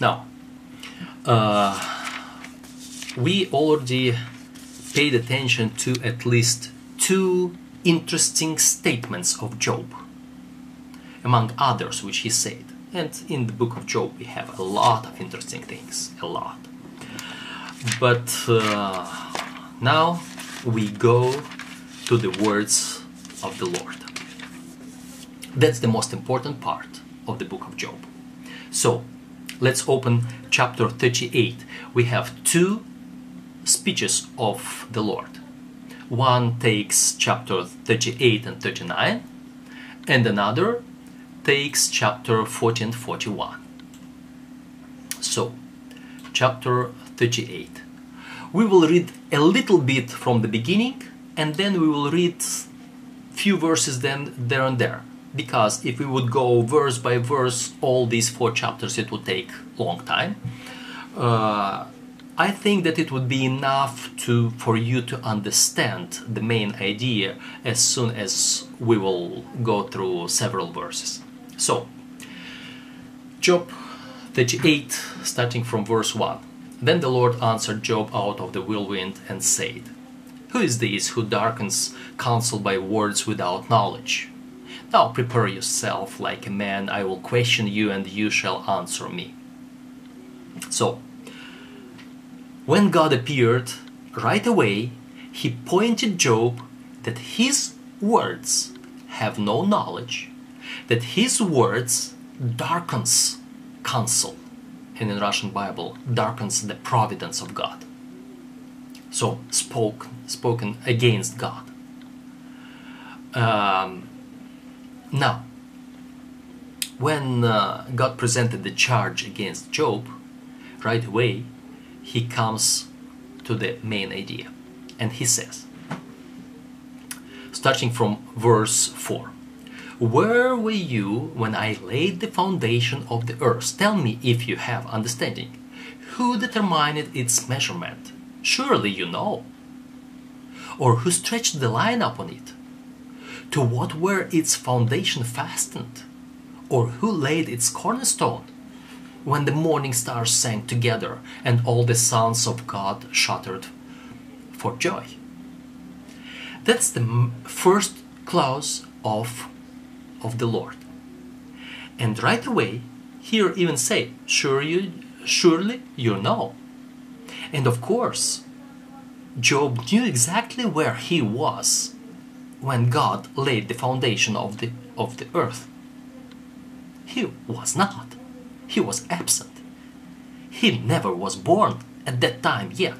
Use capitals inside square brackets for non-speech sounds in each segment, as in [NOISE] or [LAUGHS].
Now, uh, we already paid attention to at least two interesting statements of Job, among others which he said. And in the book of Job, we have a lot of interesting things, a lot. But uh, now we go to the words of the Lord. That's the most important part of the book of Job. So let's open chapter 38. We have two speeches of the Lord. One takes chapter 38 and 39, and another takes chapter 40 and 41. So, chapter 38. We will read a little bit from the beginning and then we will read few verses then there and there because if we would go verse by verse all these four chapters it would take long time uh, I think that it would be enough to for you to understand the main idea as soon as we will go through several verses. So, Job 38, starting from verse 1. Then the Lord answered Job out of the whirlwind and said, Who is this who darkens counsel by words without knowledge? Now prepare yourself like a man, I will question you, and you shall answer me. So, when God appeared, right away he pointed Job that his words have no knowledge, that his words darkens counsel, and in Russian Bible darkens the providence of God. So spoke spoken against God. Um, now, when uh, God presented the charge against Job, right away he comes to the main idea and he says starting from verse 4 where were you when i laid the foundation of the earth? Tell me if you have understanding. Who determined its measurement? Surely you know. Or who stretched the line upon it to what were its foundation fastened or who laid its cornerstone when the morning stars sang together and all the sons of God shuddered for joy. That's the first clause of, of the Lord. And right away, here even say, sure you, surely you know. And of course, Job knew exactly where he was when God laid the foundation of the, of the earth. He was not. He was absent. He never was born at that time yet.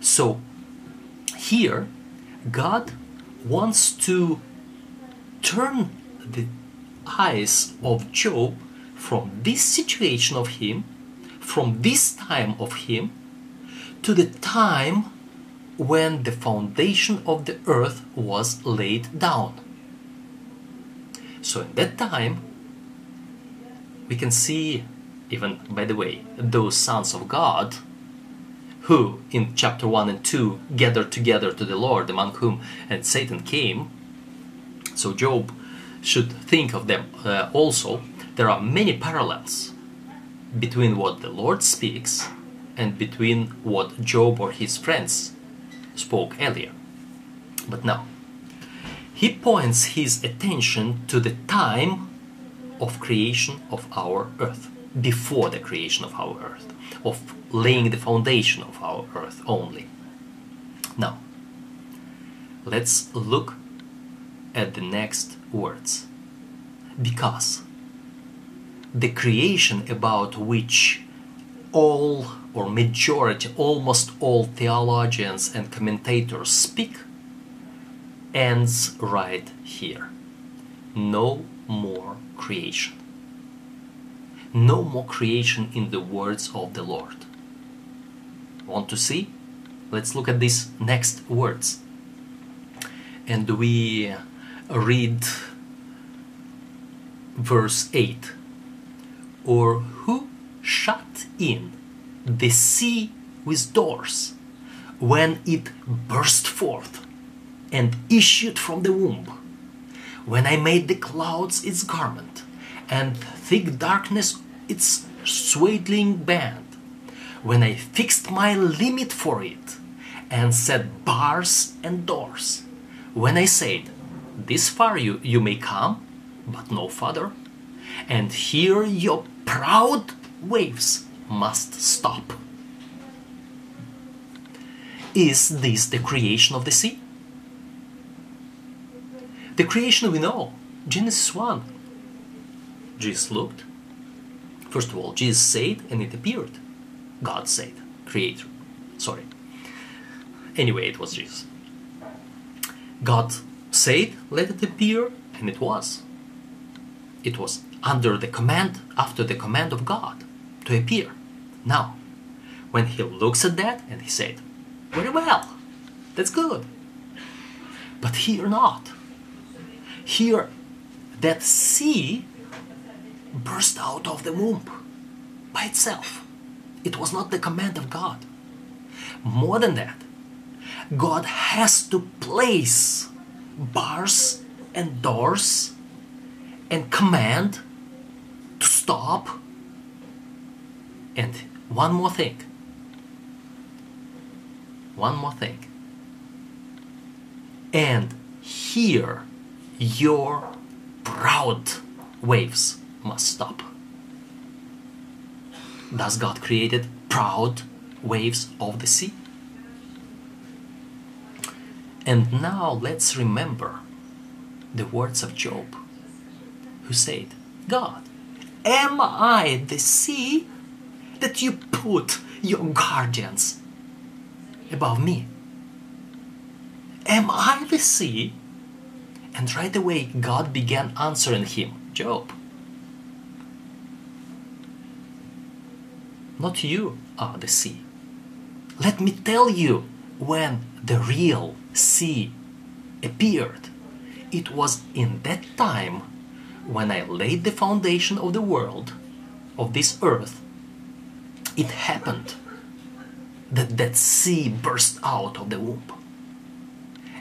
So, here, God wants to turn the eyes of Job from this situation of him, from this time of him, to the time when the foundation of the earth was laid down. So, in that time, we can see, even by the way, those sons of God who in chapter 1 and 2 gathered together to the Lord, among whom and Satan came. So Job should think of them uh, also. There are many parallels between what the Lord speaks and between what Job or his friends spoke earlier. But now, he points his attention to the time of creation of our earth, before the creation of our earth, of laying the foundation of our earth only. Now, let's look at the next words. Because the creation about which all or majority, almost all theologians and commentators speak ends right here. No more creation. No more creation in the words of the Lord. Want to see? Let's look at these next words. And we read verse 8 Or who shut in the sea with doors when it burst forth and issued from the womb? When I made the clouds its garment and thick darkness its swaddling band, when I fixed my limit for it and set bars and doors, when I said, This far you, you may come, but no farther, and here your proud waves must stop. Is this the creation of the sea? The creation we know, Genesis 1. Jesus looked. First of all, Jesus said and it appeared. God said, Creator. Sorry. Anyway, it was Jesus. God said, Let it appear, and it was. It was under the command, after the command of God to appear. Now, when he looks at that and he said, Very well, that's good. But here not. Here, that sea burst out of the womb by itself. It was not the command of God. More than that, God has to place bars and doors and command to stop. And one more thing. One more thing. And here your proud waves must stop. Does God created proud waves of the sea? And now let's remember the words of Job, who said, God, am I the sea that you put your guardians above me? Am I the sea? And right away God began answering him, Job. Not you are the sea. Let me tell you when the real sea appeared. It was in that time when I laid the foundation of the world, of this earth. It happened that that sea burst out of the womb.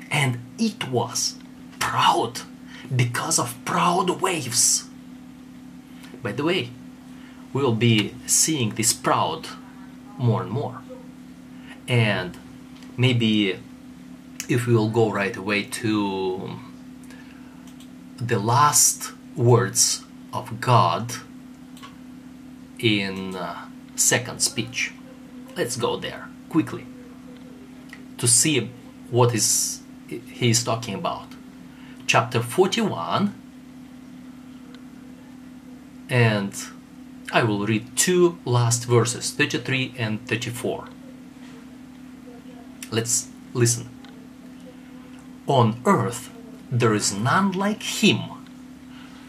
And it was proud because of proud waves. By the way, we'll be seeing this proud more and more. And maybe if we will go right away to the last words of God in uh, second speech. Let's go there quickly to see what is he is talking about. Chapter 41 and I will read two last verses, 33 and 34. Let's listen. On earth there is none like him,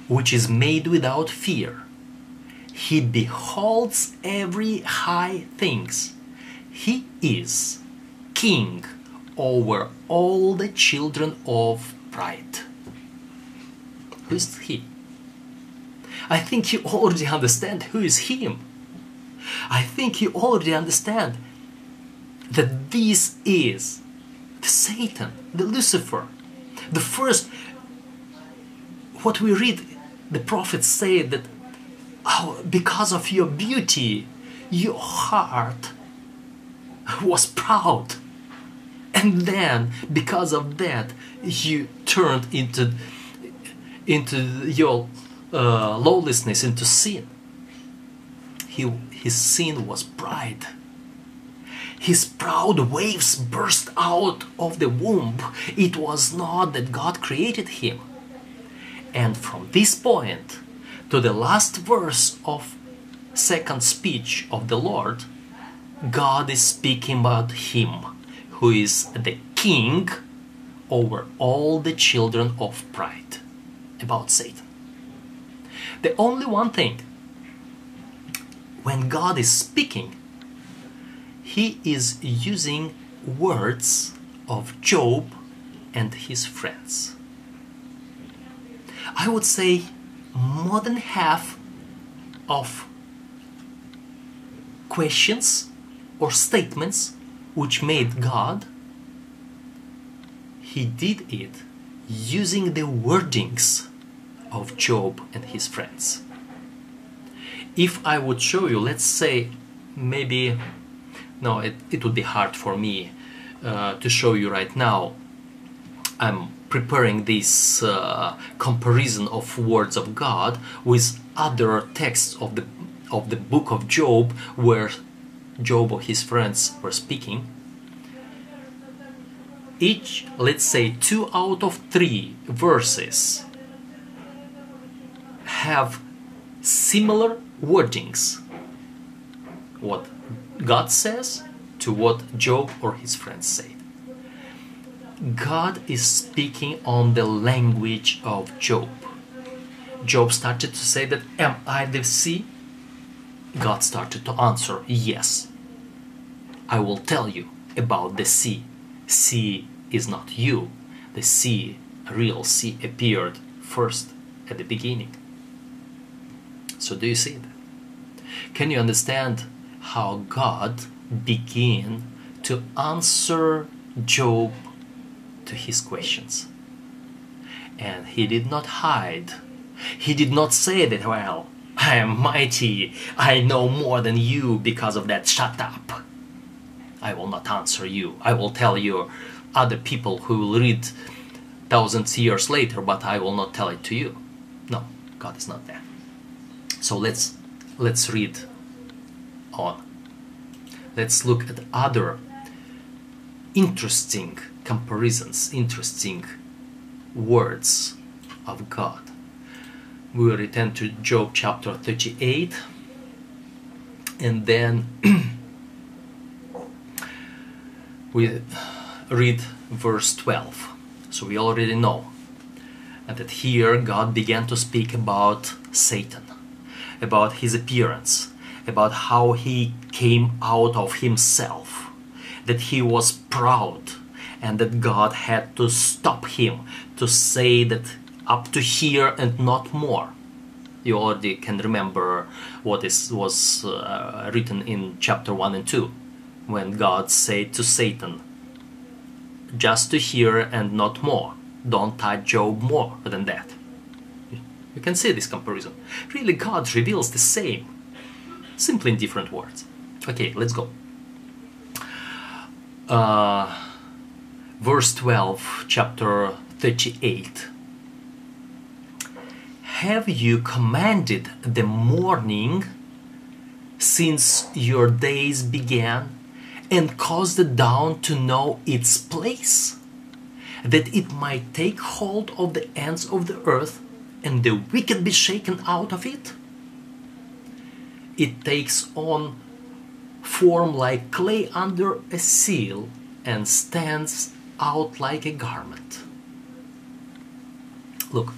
which is made without fear. He beholds every high things. He is king over all the children of pride. Who is he? I think you already understand who is him. I think you already understand that this is the Satan, the Lucifer, the first. What we read, the prophets say that oh, because of your beauty, your heart was proud. And then, because of that, you turned into, into your uh, lawlessness, into sin. He, his sin was pride. His proud waves burst out of the womb. It was not that God created him. And from this point to the last verse of second speech of the Lord, God is speaking about him who is the king over all the children of pride, about Satan. The only one thing, when God is speaking, he is using words of Job and his friends. I would say more than half of questions or statements which made God, he did it using the wordings of Job and his friends. if I would show you, let's say, maybe, no, it, it would be hard for me uh, to show you right now. I'm preparing this uh, comparison of words of God with other texts of the of the book of Job where Job or his friends were speaking. Each, let's say, two out of three verses have similar wordings. What God says to what Job or his friends say. God is speaking on the language of Job. Job started to say that, Am I the sea? God started to answer, Yes. I will tell you about the sea. Sea is not you. The sea, a real sea, appeared first at the beginning. So, do you see that? Can you understand how God began to answer Job to his questions? And he did not hide. He did not say that, well, I am mighty, I know more than you because of that, shut up. I will not answer you. I will tell you other people who will read thousands years later, but I will not tell it to you. No, God is not there. So let's let's read on. Let's look at other interesting comparisons, interesting words of God. We will return to Job chapter 38 and then [CLEARS THROAT] we read verse 12. So we already know that here God began to speak about Satan, about his appearance, about how he came out of himself, that he was proud, and that God had to stop him to say that up to here and not more. You already can remember what is, was uh, written in chapter 1 and 2 when God said to Satan, just to hear and not more. Don't touch Job more than that. You can see this comparison. Really, God reveals the same, simply in different words. Okay, let's go. Uh, verse 12, chapter 38. Have you commanded the morning since your days began? and caused the dawn to know its place, that it might take hold of the ends of the earth and the wicked be shaken out of it? It takes on form like clay under a seal and stands out like a garment. Look,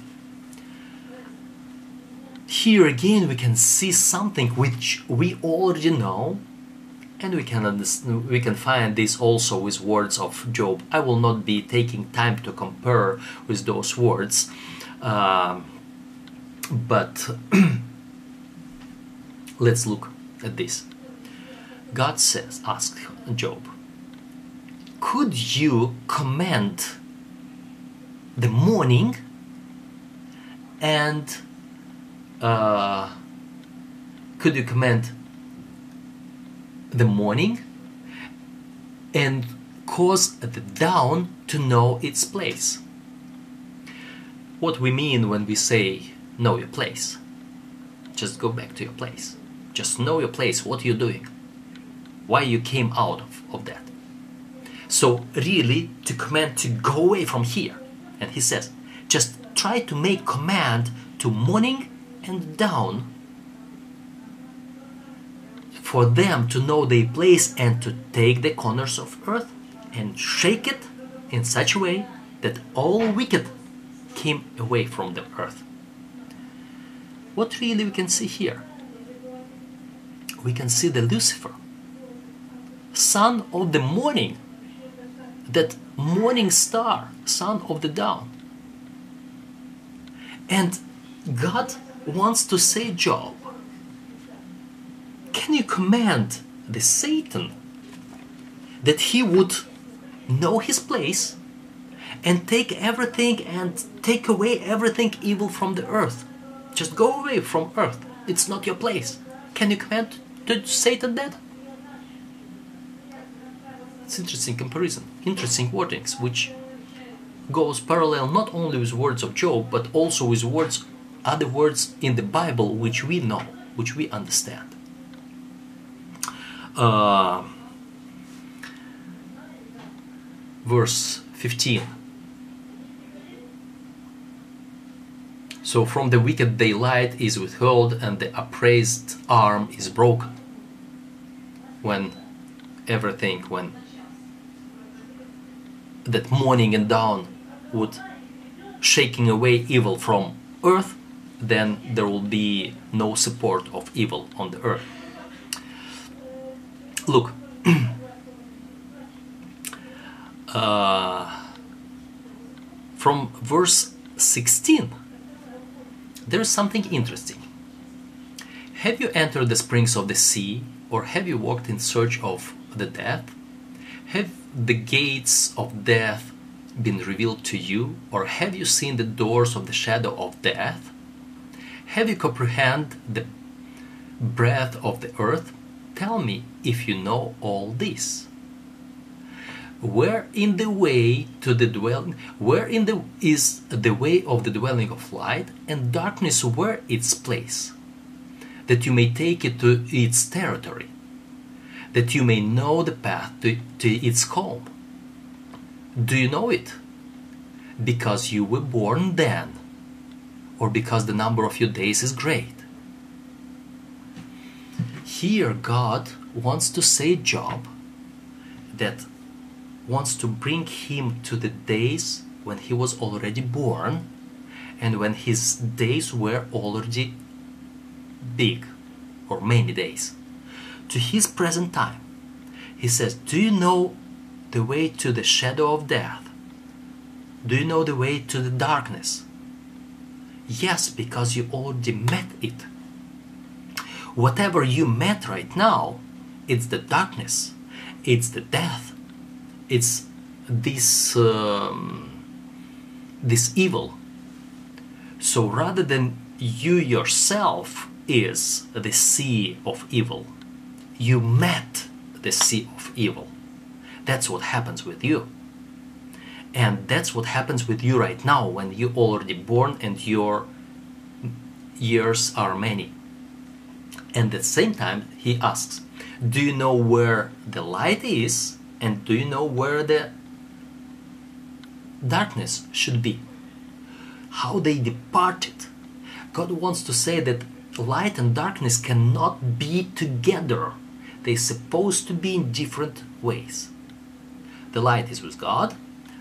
here again we can see something which we already know and we can understand, we can find this also with words of Job. I will not be taking time to compare with those words, um, but [CLEARS THROAT] let's look at this. God says, ask Job, could you comment the morning and uh, could you comment the morning and cause the dawn to know its place. What we mean when we say know your place. Just go back to your place. Just know your place, what you're doing, why you came out of, of that. So, really, to command to go away from here. And he says, just try to make command to morning and down for them to know their place and to take the corners of earth and shake it in such a way that all wicked came away from the earth. What really we can see here? We can see the Lucifer, son of the morning, that morning star, son of the dawn. And God wants to say, Job, can you command the Satan that he would know his place and take everything and take away everything evil from the earth? Just go away from earth. It's not your place. Can you command to Satan that? It's interesting comparison, interesting wordings, which goes parallel not only with words of Job, but also with words, other words in the Bible which we know, which we understand. Uh, verse 15. So from the wicked daylight is withheld, and the appraised arm is broken. When everything, when that morning and dawn would shaking away evil from earth, then there will be no support of evil on the earth. Look, [CLEARS THROAT] uh, from verse 16, there's something interesting. Have you entered the springs of the sea, or have you walked in search of the death? Have the gates of death been revealed to you, or have you seen the doors of the shadow of death? Have you comprehended the breadth of the earth? Tell me if you know all this. Where in the way to the dwelling, where in the is the way of the dwelling of light, and darkness where its place, that you may take it to its territory, that you may know the path to, to its calm. Do you know it? Because you were born then, or because the number of your days is great? Here, God wants to say Job that wants to bring him to the days when he was already born and when his days were already big or many days to his present time. He says do you know the way to the shadow of death? Do you know the way to the darkness? Yes because you already met it. Whatever you met right now it's the darkness it's the death it's this um, this evil. So rather than you yourself is the sea of evil you met the sea of evil that's what happens with you and that's what happens with you right now when you already born and your years are many and at the same time he asks do you know where the light is and do you know where the darkness should be? How they departed. God wants to say that light and darkness cannot be together. They're supposed to be in different ways. The light is with God,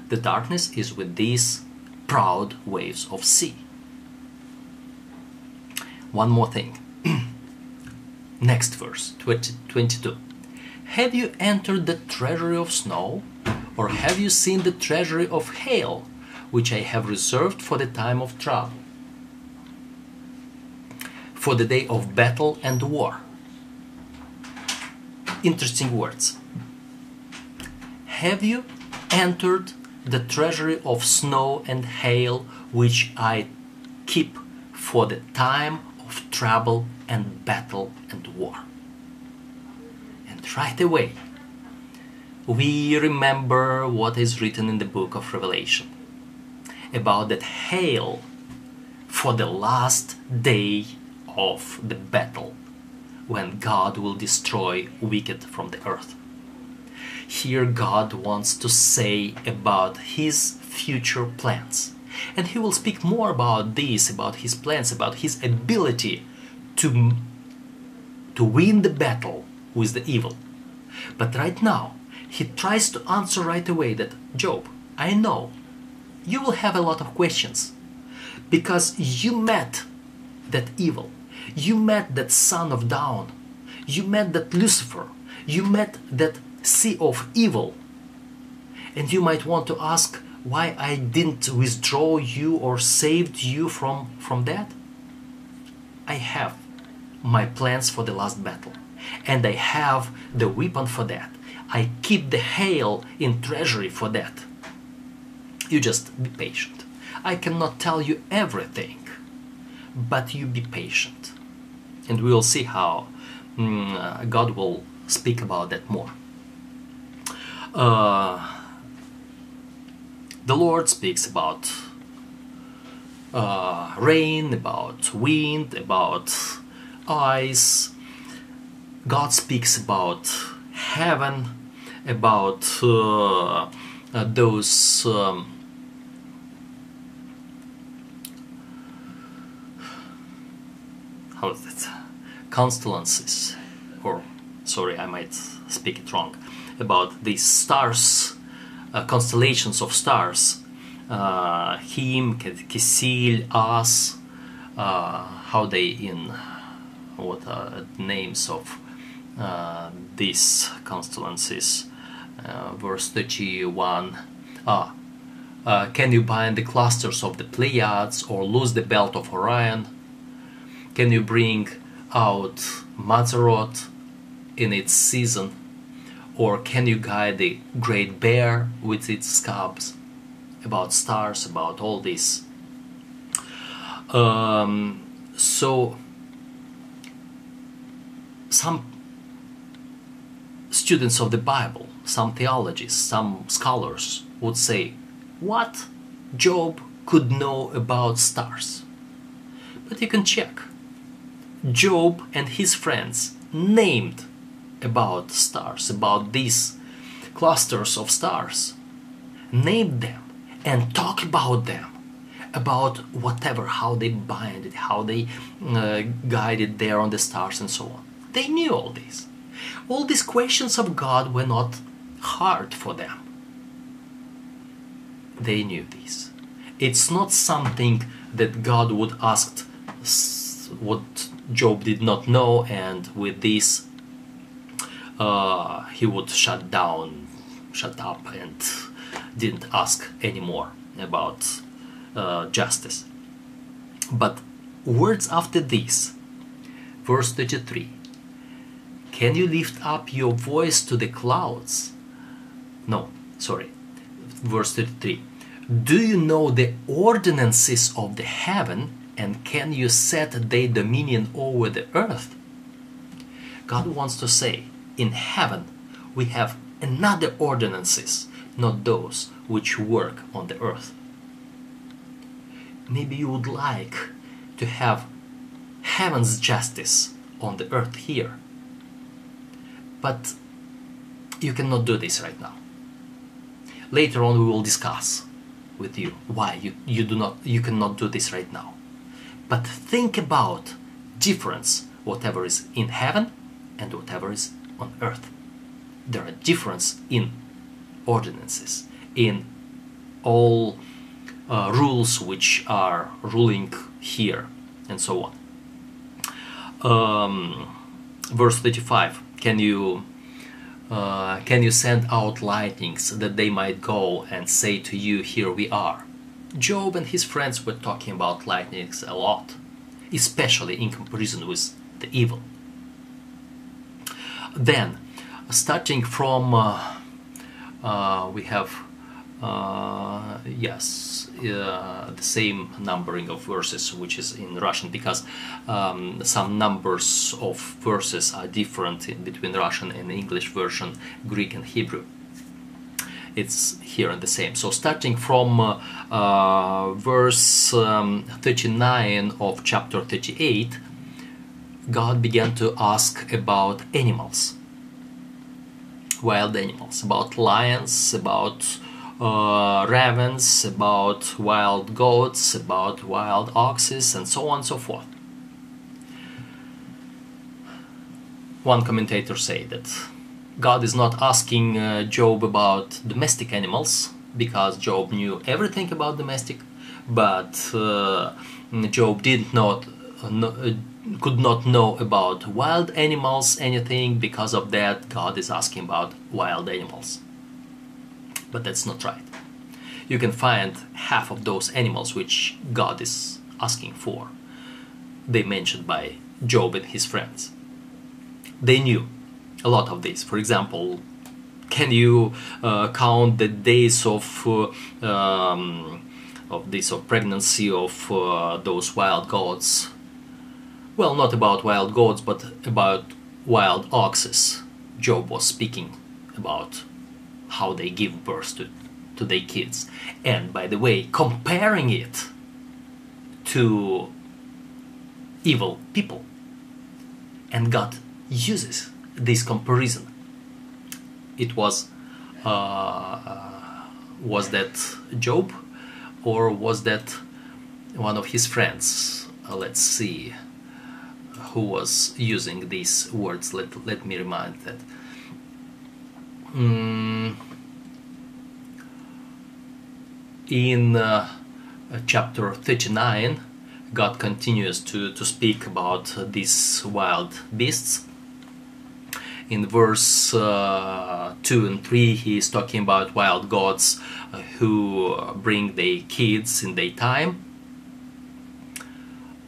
the darkness is with these proud waves of sea. One more thing. [CLEARS THROAT] Next verse, 20, 22. Have you entered the treasury of snow, or have you seen the treasury of hail, which I have reserved for the time of trouble, for the day of battle and war? Interesting words. Have you entered the treasury of snow and hail, which I keep for the time of trouble and battle and war? And right away. We remember what is written in the book of Revelation about that hail for the last day of the battle when God will destroy wicked from the earth. Here God wants to say about his future plans. And he will speak more about this, about his plans, about his ability to, to win the battle with the evil. But right now, he tries to answer right away that, Job, I know you will have a lot of questions because you met that evil, you met that son of Dawn. you met that Lucifer, you met that sea of evil. And you might want to ask why I didn't withdraw you or saved you from, from that. I have my plans for the last battle and I have the weapon for that. I keep the hail in treasury for that. You just be patient. I cannot tell you everything, but you be patient. And we will see how mm, uh, God will speak about that more. Uh, the Lord speaks about uh, rain, about wind, about ice. God speaks about heaven, about uh, uh, those. Um, how is? Constellations, or sorry, I might speak it wrong, about these stars, uh, constellations of stars. Uh, him, Kisil, us, uh, how they in what are names of uh, these constellations. Uh, verse 31. Ah, uh, can you bind the clusters of the Pleiades or lose the belt of Orion? Can you bring out Mazzaroth in its season? Or can you guide the great bear with its scabs? About stars, about all this. Um, so, some students of the Bible, some theologists, some scholars would say, What? Job could know about stars. But you can check. Job and his friends named about stars, about these clusters of stars, named them and talk about them, about whatever, how they bind it, how they uh, guided there on the stars and so on. They knew all this. All these questions of God were not hard for them. They knew this. It's not something that God would ask what Job did not know, and with this, uh, he would shut down, shut up, and didn't ask anymore about uh, justice. But words after this, verse 33 Can you lift up your voice to the clouds? No, sorry, verse 33 Do you know the ordinances of the heaven? And can you set their dominion over the earth? God wants to say, in heaven we have another ordinances, not those which work on the earth. Maybe you would like to have heaven's justice on the earth here. But you cannot do this right now. Later on we will discuss with you why you, you do not you cannot do this right now. But think about difference, whatever is in heaven and whatever is on earth. There are difference in ordinances, in all uh, rules which are ruling here, and so on. Um, verse 35 Can you uh, can you send out lightnings that they might go and say to you, Here we are? Job and his friends were talking about lightnings a lot, especially in comparison with the evil. Then, starting from, uh, uh, we have, uh, yes, uh, the same numbering of verses which is in Russian because um, some numbers of verses are different between Russian and English version, Greek and Hebrew it's here and the same. So starting from uh, uh, verse um, 39 of chapter 38, God began to ask about animals, wild animals, about lions, about uh, ravens, about wild goats, about wild oxes, and so on and so forth. One commentator said that God is not asking uh, Job about domestic animals because Job knew everything about domestic, but uh, Job did not uh, could not know about wild animals anything because of that God is asking about wild animals. But that's not right. You can find half of those animals which God is asking for. They mentioned by Job and his friends. They knew a lot of these. For example, can you uh, count the days of uh, um, of this of pregnancy of uh, those wild goats? Well, not about wild goats, but about wild oxes, Job was speaking about how they give birth to, to their kids. And by the way, comparing it to evil people. And God uses this comparison. It was uh, was that Job or was that one of his friends? Uh, let's see who was using these words. Let, let me remind that. Mm, in uh, chapter 39, God continues to, to speak about these wild beasts. In verse uh, 2 and 3, he is talking about wild gods uh, who bring their kids in daytime.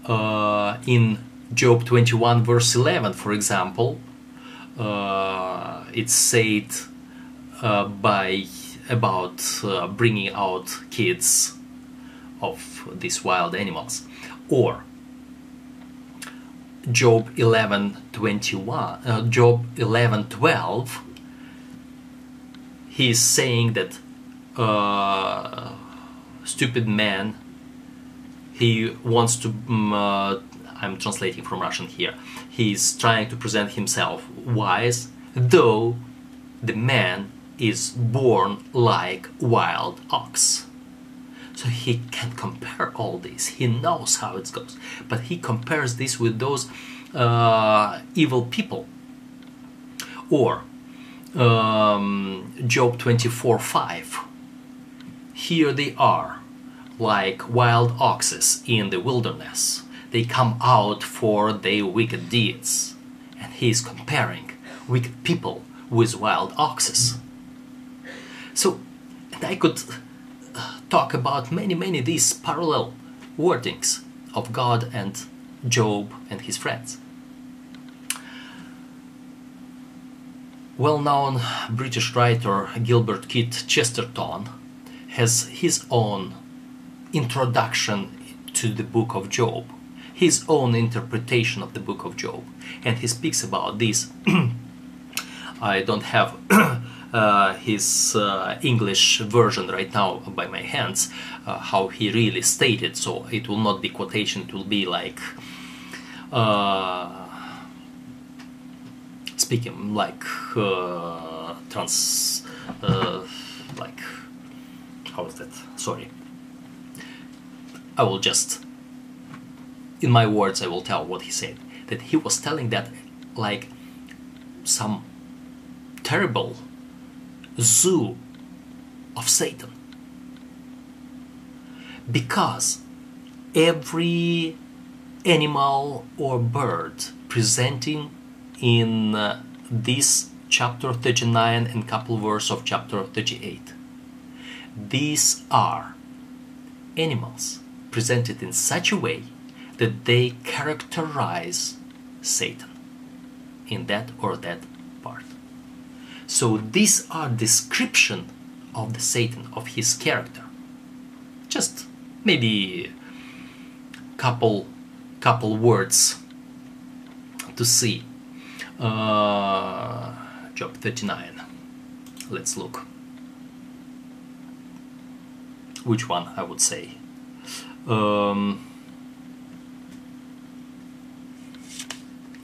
Uh, in Job 21, verse 11, for example, uh, it's said uh, by about uh, bringing out kids of these wild animals or Job 11 21 uh, Job 11 12 he is saying that uh, stupid man he wants to um, uh, I'm translating from Russian here he's trying to present himself wise though the man is born like wild ox so he can compare all this. He knows how it goes. But he compares this with those uh, evil people. Or um, Job 24 5. Here they are, like wild oxes in the wilderness. They come out for their wicked deeds. And he is comparing wicked people with wild oxes. So, and I could talk about many, many these parallel wordings of God and Job and his friends. Well known British writer Gilbert Keith Chesterton has his own introduction to the book of Job, his own interpretation of the book of Job, and he speaks about this. [CLEARS THROAT] I don't have [CLEARS THROAT] his uh, English version right now by my hands, uh, how he really stated. So it will not be quotation; it will be like speaking like trans, like how is that? Sorry. I will just, in my words, I will tell what he said. That he was telling that, like, some terrible zoo of Satan. Because every animal or bird presenting in uh, this chapter 39 and couple verse of chapter 38 these are animals presented in such a way that they characterize Satan in that or that. So these are description of the Satan, of his character. Just maybe couple couple words to see. Uh, job 39. Let's look. Which one I would say? Um,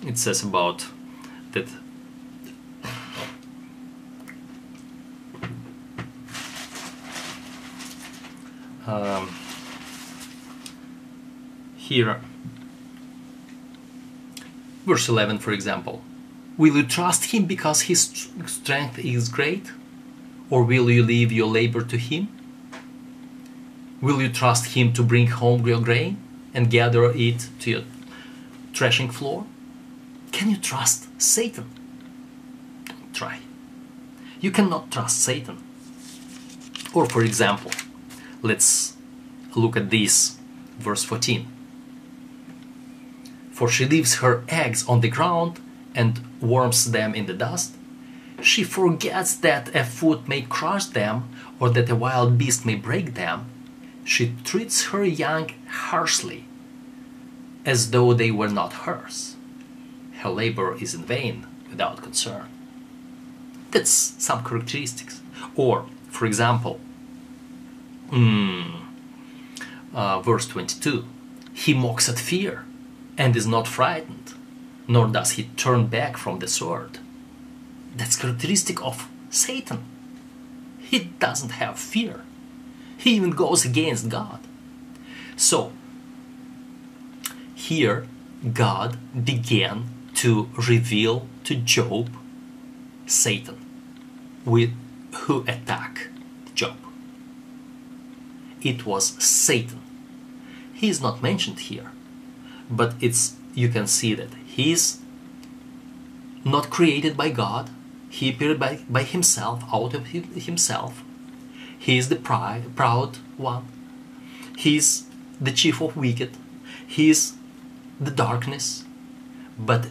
it says about that um, here verse 11 for example. Will you trust him because his strength is great? Or will you leave your labor to him? Will you trust him to bring home your grain and gather it to your threshing floor? Can you trust satan? Don't try. You cannot trust satan. Or for example Let's look at this, verse 14. For she leaves her eggs on the ground and warms them in the dust. She forgets that a foot may crush them or that a wild beast may break them. She treats her young harshly, as though they were not hers. her labor is in vain without concern. That's some characteristics. Or, for example, mm, uh, verse 22 He mocks at fear and is not frightened, nor does he turn back from the sword. That's characteristic of Satan. He doesn't have fear. He even goes against God. So, here God began to reveal to Job Satan with who attack. It was Satan. He is not mentioned here, but it's you can see that he's not created by God. He appeared by, by himself, out of himself. He is the pride, proud one. He is the chief of wicked. He is the darkness. But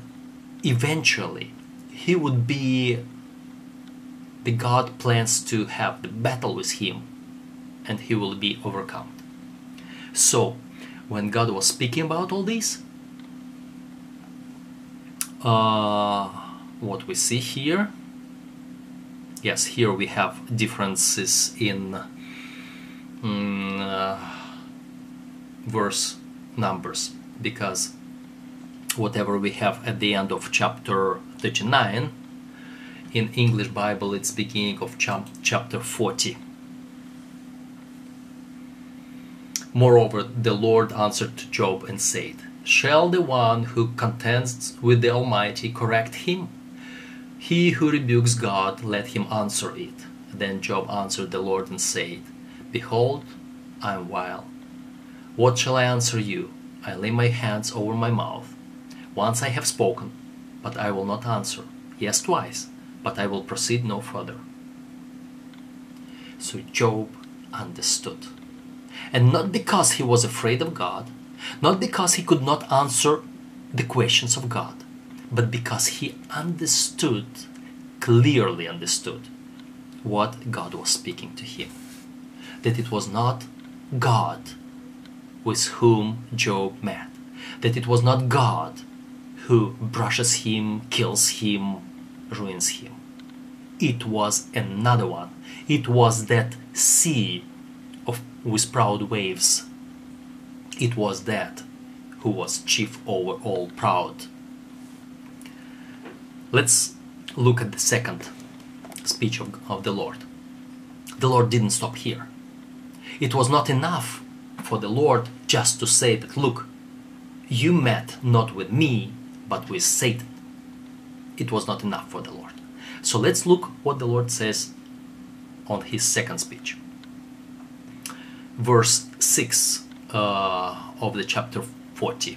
eventually, he would be the God plans to have the battle with him and he will be overcome. So, when God was speaking about all this, uh, what we see here, yes, here we have differences in mm, uh, verse numbers because whatever we have at the end of chapter 39 in English Bible it's beginning of chapter 40 Moreover the Lord answered Job and said Shall the one who contends with the Almighty correct him? He who rebukes God, let him answer it. Then Job answered the Lord and said, Behold, I am vile. What shall I answer you? I lay my hands over my mouth. Once I have spoken, but I will not answer. Yes, twice, but I will proceed no further. So Job understood. And not because he was afraid of God, not because he could not answer the questions of God, but because he understood, clearly understood, what God was speaking to him. That it was not God with whom Job met, that it was not God who brushes him, kills him, ruins him. It was another one. It was that sea with proud waves it was that who was chief over all proud. Let's look at the second speech of, of the Lord. The Lord didn't stop here. It was not enough for the Lord just to say that, look, you met not with me, but with Satan. It was not enough for the Lord. So let's look what the Lord says on his second speech. Verse 6 uh, of the chapter 40.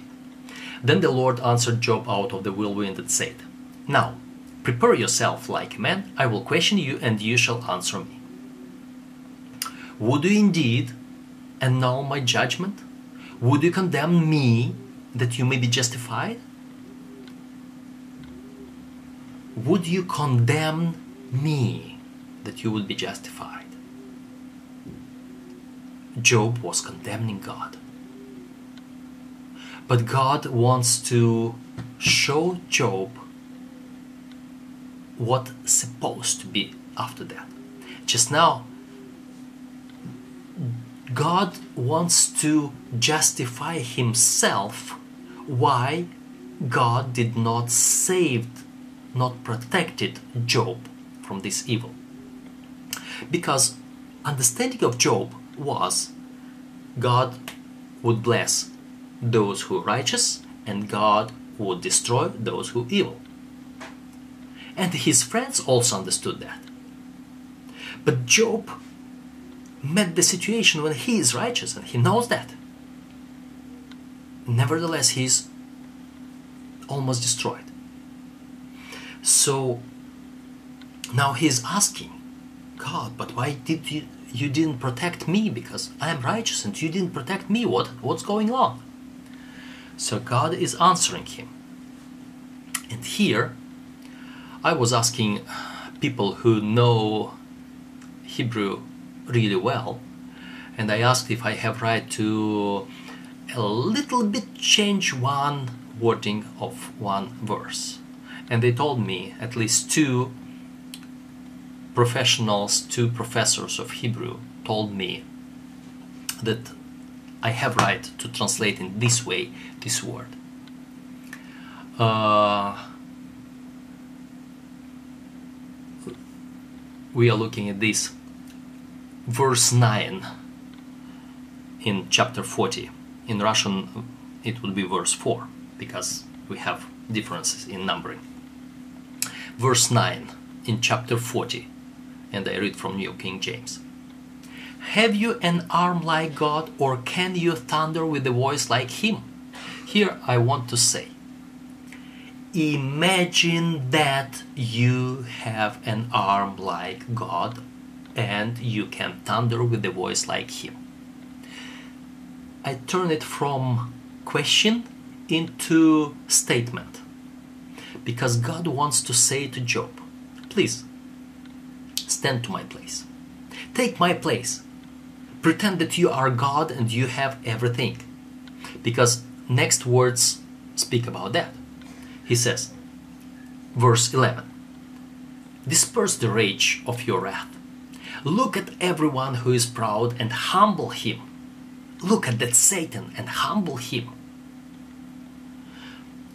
Then the Lord answered Job out of the whirlwind and said, Now, prepare yourself like a man, I will question you, and you shall answer me. Would you indeed annul my judgment? Would you condemn me that you may be justified? Would you condemn me that you would be justified? Job was condemning God. But God wants to show Job what's supposed to be after that. Just now, God wants to justify himself why God did not save, not protected Job from this evil. Because understanding of Job was God would bless those who righteous and God would destroy those who evil. And his friends also understood that. But Job met the situation when he is righteous and he knows that. Nevertheless, he's almost destroyed. So now he's asking God, but why did you you didn't protect me because I am righteous and you didn't protect me. What what's going on? So God is answering him. And here I was asking people who know Hebrew really well and I asked if I have right to a little bit change one wording of one verse. And they told me at least two professionals, two professors of Hebrew told me that I have right to translate in this way this word. Uh, we are looking at this. Verse 9 in chapter 40 in russian it would be verse 4 because we have differences in numbering. Verse 9 in chapter 40 and i read from new king james. Have you an arm like god or can you thunder with a voice like him? Here i want to say Imagine that you have an arm like God and you can thunder with a voice like Him. I turn it from question into statement because God wants to say to Job, Please stand to my place, take my place, pretend that you are God and you have everything. Because next words speak about that he says, verse 11 Disperse the rage of your wrath. Look at everyone who is proud and humble him. Look at that Satan and humble him.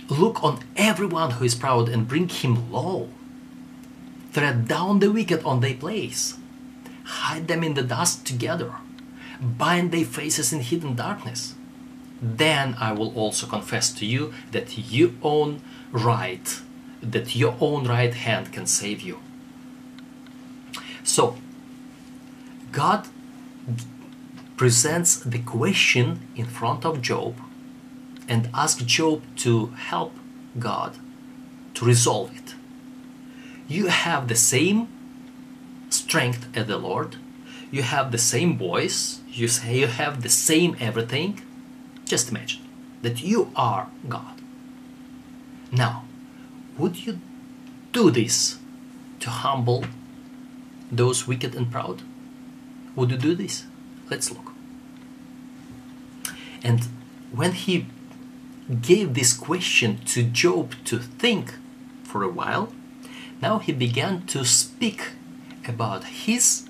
Look on everyone who is proud and bring him low. Tread down the wicked on their place. Hide them in the dust together. Bind their faces in hidden darkness. Then I will also confess to you that you own right, that your own right hand can save you. So, God presents the question in front of Job and asks Job to help God to resolve it. You have the same strength as the Lord, you have the same voice, you say you have the same everything. Just imagine that you are God. Now, would you do this to humble those wicked and proud? Would you do this? Let's look. And when he gave this question to Job to think for a while, now he began to speak about his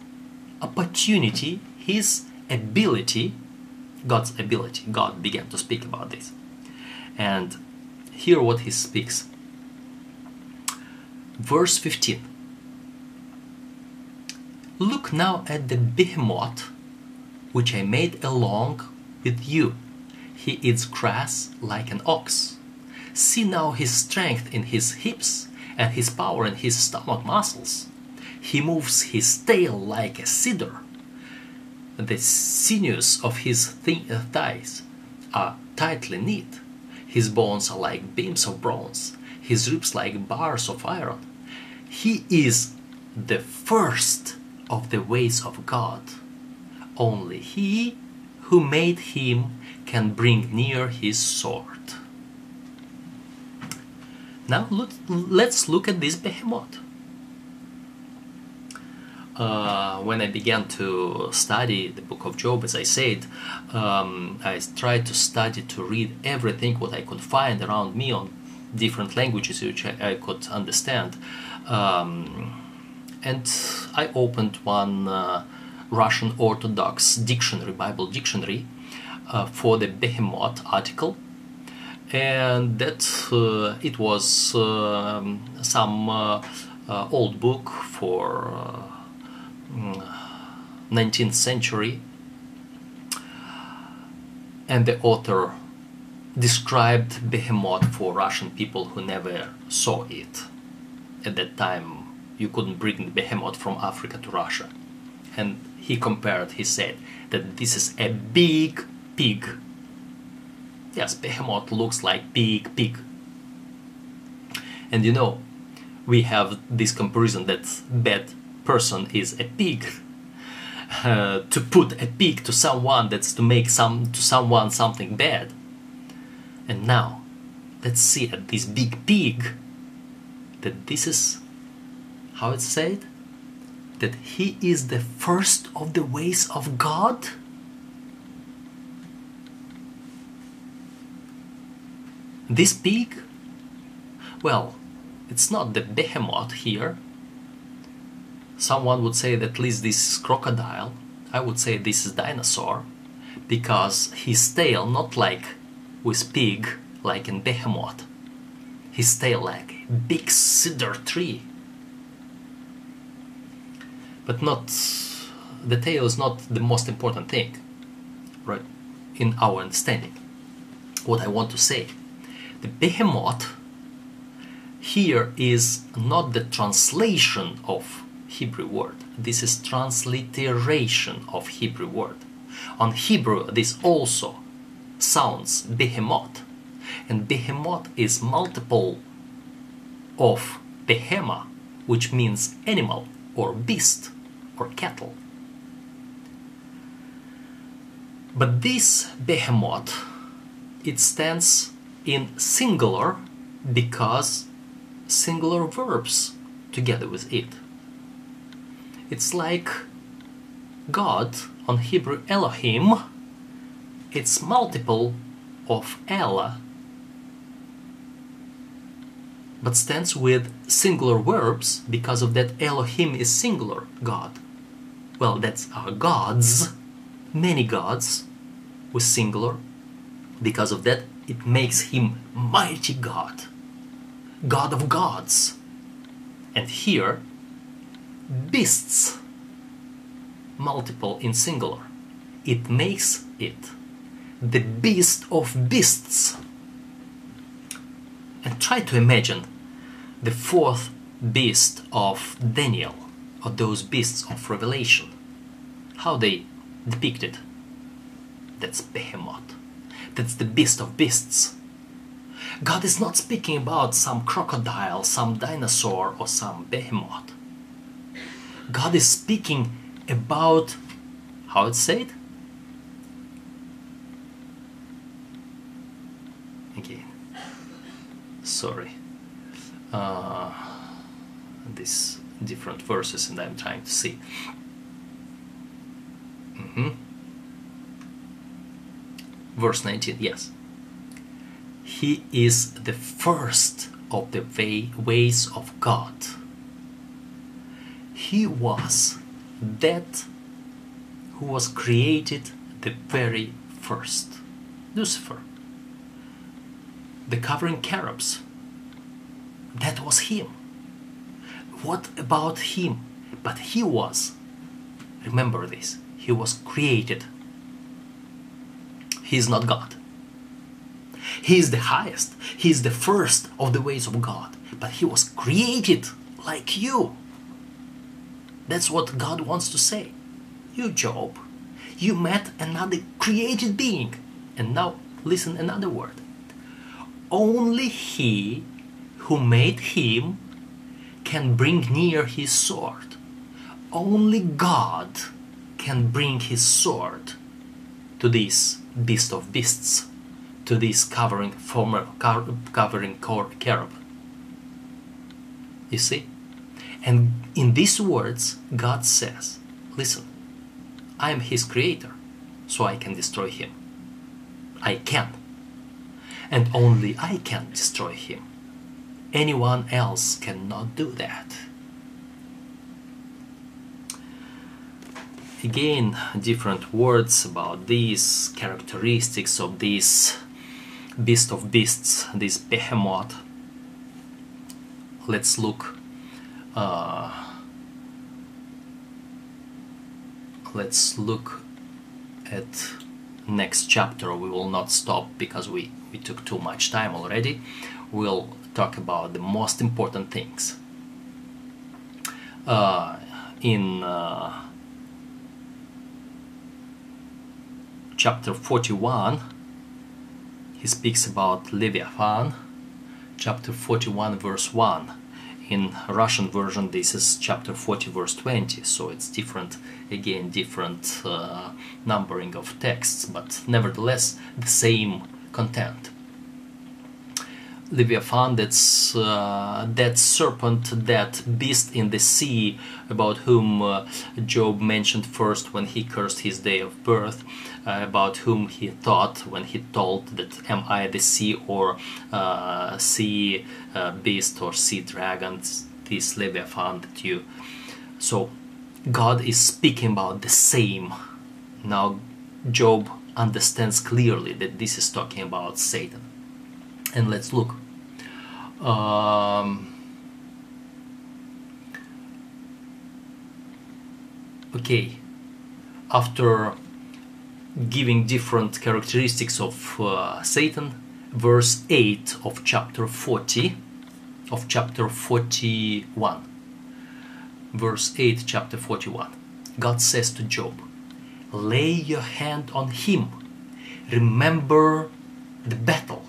opportunity, his ability, God's ability. God began to speak about this. And hear what he speaks. Verse 15 Look now at the behemoth which I made along with you. He eats grass like an ox. See now his strength in his hips and his power in his stomach muscles. He moves his tail like a cedar. The sinews of his thin uh, thighs are tightly knit. His bones are like beams of bronze, his ribs like bars of iron. He is the first of the ways of God. Only he who made him can bring near his sword. Now look, let's look at this behemoth. Uh, when I began to study the book of Job, as I said, um, I tried to study to read everything what I could find around me on different languages which I, I could understand. Um, and I opened one uh, Russian Orthodox dictionary, Bible dictionary, uh, for the Behemoth article, and that uh, it was um, some uh, uh, old book for 19th century and the author described behemoth for Russian people who never saw it. At that time, you couldn't bring the behemoth from Africa to Russia. And he compared, he said, that this is a big pig. Yes, behemoth looks like big pig. And you know, we have this comparison that bad person is a pig. [LAUGHS] Uh, to put a pig to someone that's to make some to someone something bad. And now, let's see at this big pig that this is how it's said that he is the first of the ways of God. This pig, well, it's not the behemoth here. Someone would say that at least this is crocodile. I would say this is dinosaur because his tail not like with pig like in behemoth. His tail like big cedar tree. But not the tail is not the most important thing, right? In our understanding. What I want to say, the behemoth here is not the translation of Hebrew word. This is transliteration of Hebrew word. On Hebrew, this also sounds behemoth, and behemoth is multiple of behema, which means animal or beast or cattle. But this behemoth, it stands in singular because singular verbs together with it. It's like God on Hebrew Elohim, it's multiple of Ella, but stands with singular verbs because of that Elohim is singular God. Well, that's our gods, many gods with singular. Because of that, it makes him mighty God, God of gods. And here, beasts, multiple in singular. It makes it the beast of beasts. And try to imagine the fourth beast of Daniel, or those beasts of Revelation. How they depicted. That's Behemoth. That's the beast of beasts. God is not speaking about some crocodile, some dinosaur, or some behemoth. God is speaking about how it's said? Again, sorry. Uh, these different verses, and I'm trying to see. Mhm. Verse 19, yes. He is the first of the way, ways of God. He was that who was created the very first. Lucifer. The covering cherubs. That was him. What about him? But he was, remember this, he was created. He is not God. He is the highest. He is the first of the ways of God. But he was created like you. That's what God wants to say. You, Job, you met another created being. And now listen another word. Only he who made him can bring near his sword. Only God can bring his sword to this beast of beasts, to this covering former covering cherub. You see? And in these words, God says, Listen, I am his creator, so I can destroy him. I can. And only I can destroy him. Anyone else cannot do that. Again, different words about these characteristics of this beast of beasts, this behemoth. Let's look. Uh, let's look at next chapter. We will not stop because we we took too much time already. We'll talk about the most important things. Uh, in uh, chapter 41, he speaks about Leviathan. Chapter 41, verse 1. In Russian version, this is chapter 40, verse 20, so it's different, again, different uh, numbering of texts, but nevertheless, the same content. Leviathan, that's uh, that serpent, that beast in the sea, about whom uh, Job mentioned first when he cursed his day of birth, uh, about whom he thought when he told that am I the sea or uh, sea uh, beast or sea dragon, this Leviathan that you. So God is speaking about the same. Now Job understands clearly that this is talking about Satan. And let's look. Um, okay, after giving different characteristics of uh, Satan, verse 8 of chapter 40, of chapter 41. Verse 8, chapter 41. God says to Job, Lay your hand on him, remember the battle,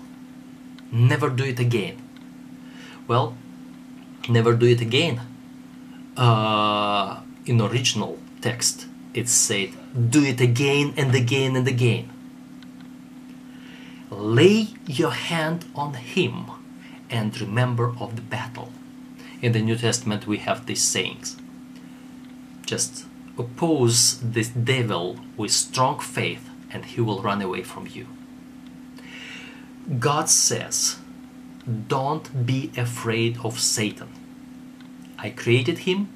never do it again. Well, never do it again. Uh, in original text, it said, do it again and again and again. Lay your hand on him and remember of the battle. In the New Testament, we have these sayings. Just oppose this devil with strong faith, and he will run away from you. God says, Don't be afraid of Satan. I created him,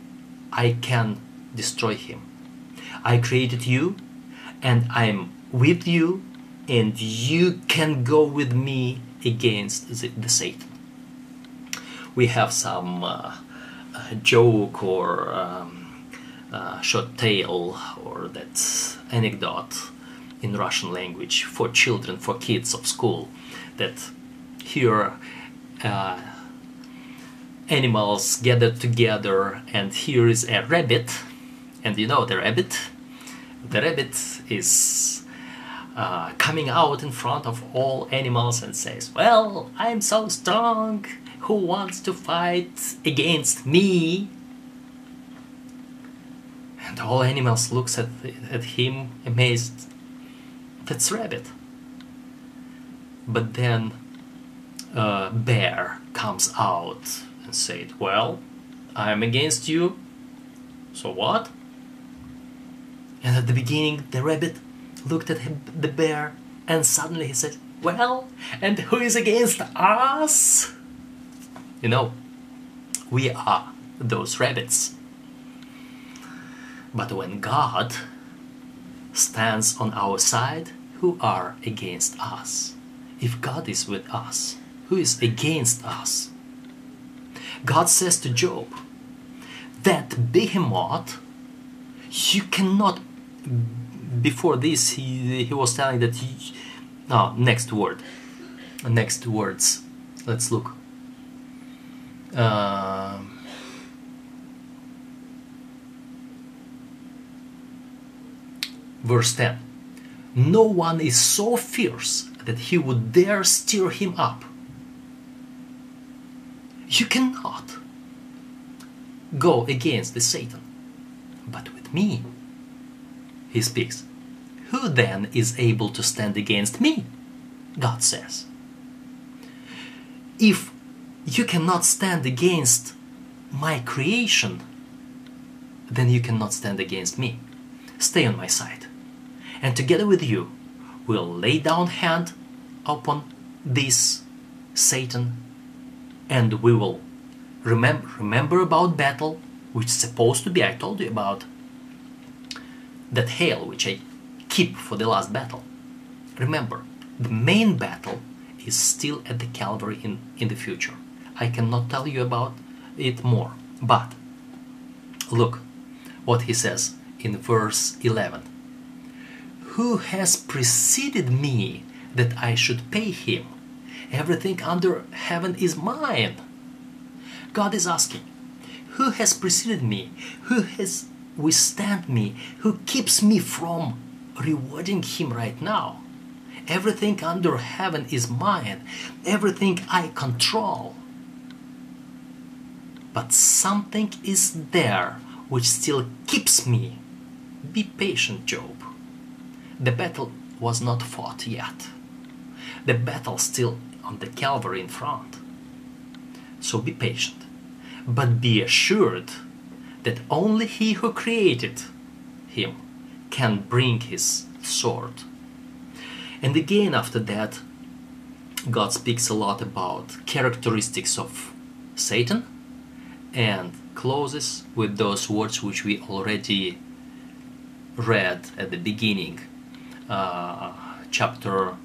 I can destroy him. I created you, and I'm with you, and you can go with me against the, the Satan. We have some uh, joke or um, uh, short tale or that anecdote in Russian language for children, for kids of school, that here uh, animals gathered together, and here is a rabbit, and you know the rabbit the rabbit is uh, coming out in front of all animals and says, Well, I'm so strong. Who wants to fight against me? And all animals looks at, at him amazed. That's rabbit. But then uh, bear comes out and said, Well, I'm against you. So what? And at the beginning, the rabbit looked at him, the bear, and suddenly he said, Well, and who is against us? You know, we are those rabbits. But when God stands on our side, who are against us? If God is with us, who is against us? God says to Job, that behemoth, you cannot before this he he was telling that he oh, next word. Next words. Let's look. Uh, verse 10 no one is so fierce that he would dare stir him up you cannot go against the satan but with me he speaks. Who then is able to stand against me? God says. If you cannot stand against my creation, then you cannot stand against me. Stay on my side. And together with you, we'll lay down hand upon this Satan and we will remember remember about battle which is supposed to be I told you about that hail which I keep for the last battle. Remember, the main battle is still at the Calvary in, in the future. I cannot tell you about it more. But look what he says in verse 11 Who has preceded me that I should pay him? Everything under heaven is mine. God is asking, Who has preceded me? Who has withstand me, who keeps me from rewarding him right now. Everything under heaven is mine, everything I control. But something is there which still keeps me. Be patient, Job. The battle was not fought yet. The battle still on the Calvary in front. So be patient, but be assured that only He who created him can bring his sword. And again, after that, God speaks a lot about characteristics of Satan and closes with those words which we already read at the beginning, uh, chapter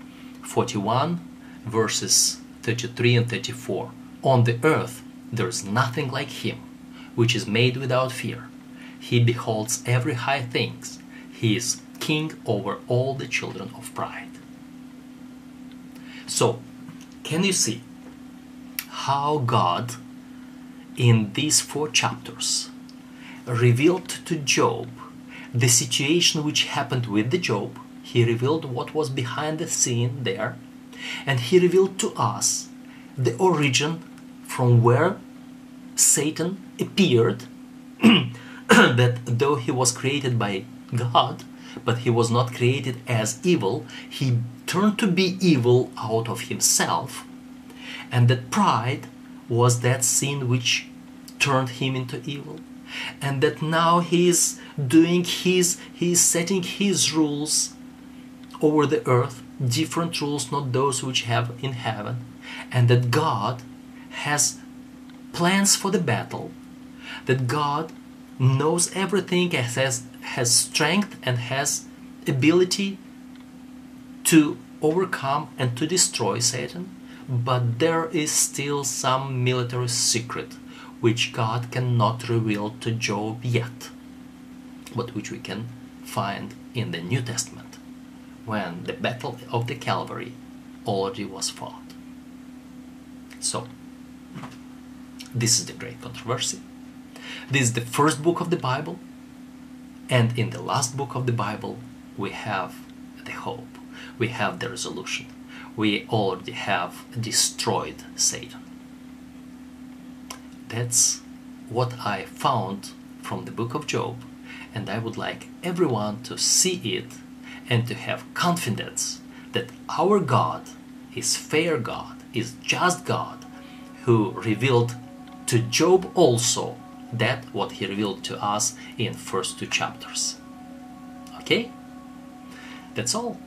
41, verses 33 and 34. On the earth there is nothing like him, which is made without fear. He beholds every high thing. He is king over all the children of pride. So, can you see how God, in these four chapters, revealed to Job the situation which happened with the Job? He revealed what was behind the scene there, and he revealed to us the origin from where Satan appeared. [CLEARS THROAT] that though he was created by God, but he was not created as evil, he turned to be evil out of himself, and that pride was that sin which turned him into evil, and that now he is doing his, he is setting his rules over the earth, different rules, not those which have in heaven, and that God has plans for the battle, that God knows everything, has, has strength and has ability to overcome and to destroy Satan, but there is still some military secret which God cannot reveal to Job yet, but which we can find in the New Testament when the battle of the Calvary already was fought. So, this is the great controversy. This is the first book of the Bible, and in the last book of the Bible, we have the hope, we have the resolution. We already have destroyed Satan. That's what I found from the book of Job, and I would like everyone to see it and to have confidence that our God is fair God, is just God, who revealed to Job also that what he revealed to us in first two chapters. Okay? That's all.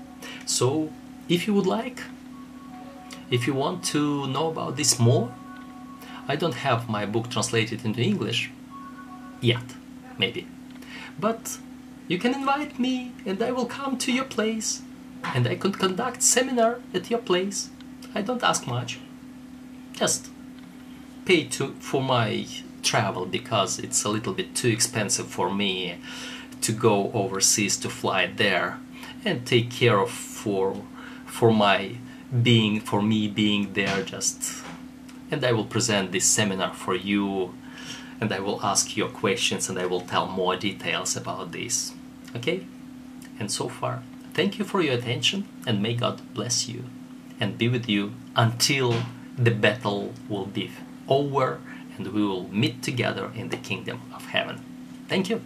So if you would like, if you want to know about this more, I don't have my book translated into English yet, maybe. But you can invite me and I will come to your place and I could conduct seminar at your place. I don't ask much. Just pay to for my travel because it's a little bit too expensive for me to go overseas to fly there and take care of for for my being for me being there just and I will present this seminar for you and I will ask your questions and I will tell more details about this okay and so far thank you for your attention and may God bless you and be with you until the battle will be over and we will meet together in the kingdom of heaven. Thank you.